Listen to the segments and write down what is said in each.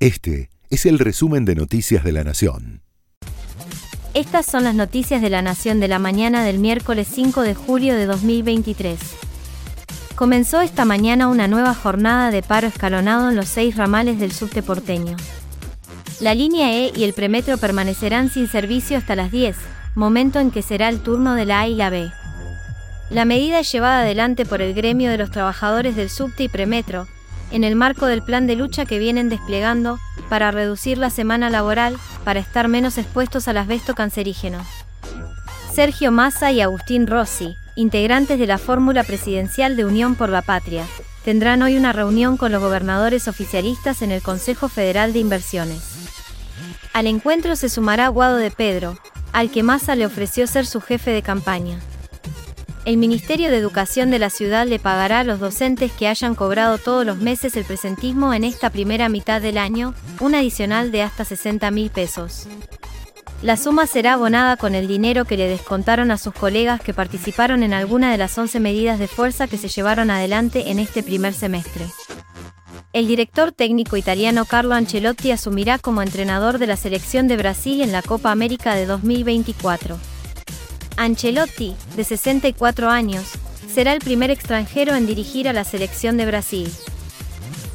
Este es el resumen de Noticias de la Nación. Estas son las noticias de la Nación de la mañana del miércoles 5 de julio de 2023. Comenzó esta mañana una nueva jornada de paro escalonado en los seis ramales del subte porteño. La línea E y el premetro permanecerán sin servicio hasta las 10, momento en que será el turno de la A y la B. La medida es llevada adelante por el gremio de los trabajadores del subte y premetro, en el marco del plan de lucha que vienen desplegando para reducir la semana laboral, para estar menos expuestos al asbesto cancerígeno. Sergio Massa y Agustín Rossi, integrantes de la fórmula presidencial de Unión por la Patria, tendrán hoy una reunión con los gobernadores oficialistas en el Consejo Federal de Inversiones. Al encuentro se sumará Guado de Pedro, al que Massa le ofreció ser su jefe de campaña. El Ministerio de Educación de la ciudad le pagará a los docentes que hayan cobrado todos los meses el presentismo en esta primera mitad del año, un adicional de hasta 60 mil pesos. La suma será abonada con el dinero que le descontaron a sus colegas que participaron en alguna de las 11 medidas de fuerza que se llevaron adelante en este primer semestre. El director técnico italiano Carlo Ancelotti asumirá como entrenador de la selección de Brasil en la Copa América de 2024. Ancelotti, de 64 años, será el primer extranjero en dirigir a la selección de Brasil.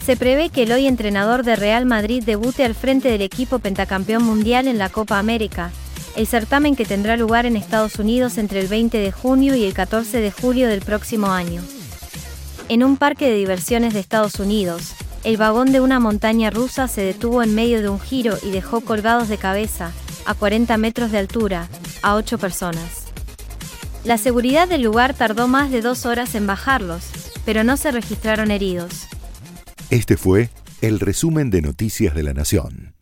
Se prevé que el hoy entrenador de Real Madrid debute al frente del equipo pentacampeón mundial en la Copa América, el certamen que tendrá lugar en Estados Unidos entre el 20 de junio y el 14 de julio del próximo año. En un parque de diversiones de Estados Unidos, el vagón de una montaña rusa se detuvo en medio de un giro y dejó colgados de cabeza, a 40 metros de altura, a ocho personas. La seguridad del lugar tardó más de dos horas en bajarlos, pero no se registraron heridos. Este fue el resumen de Noticias de la Nación.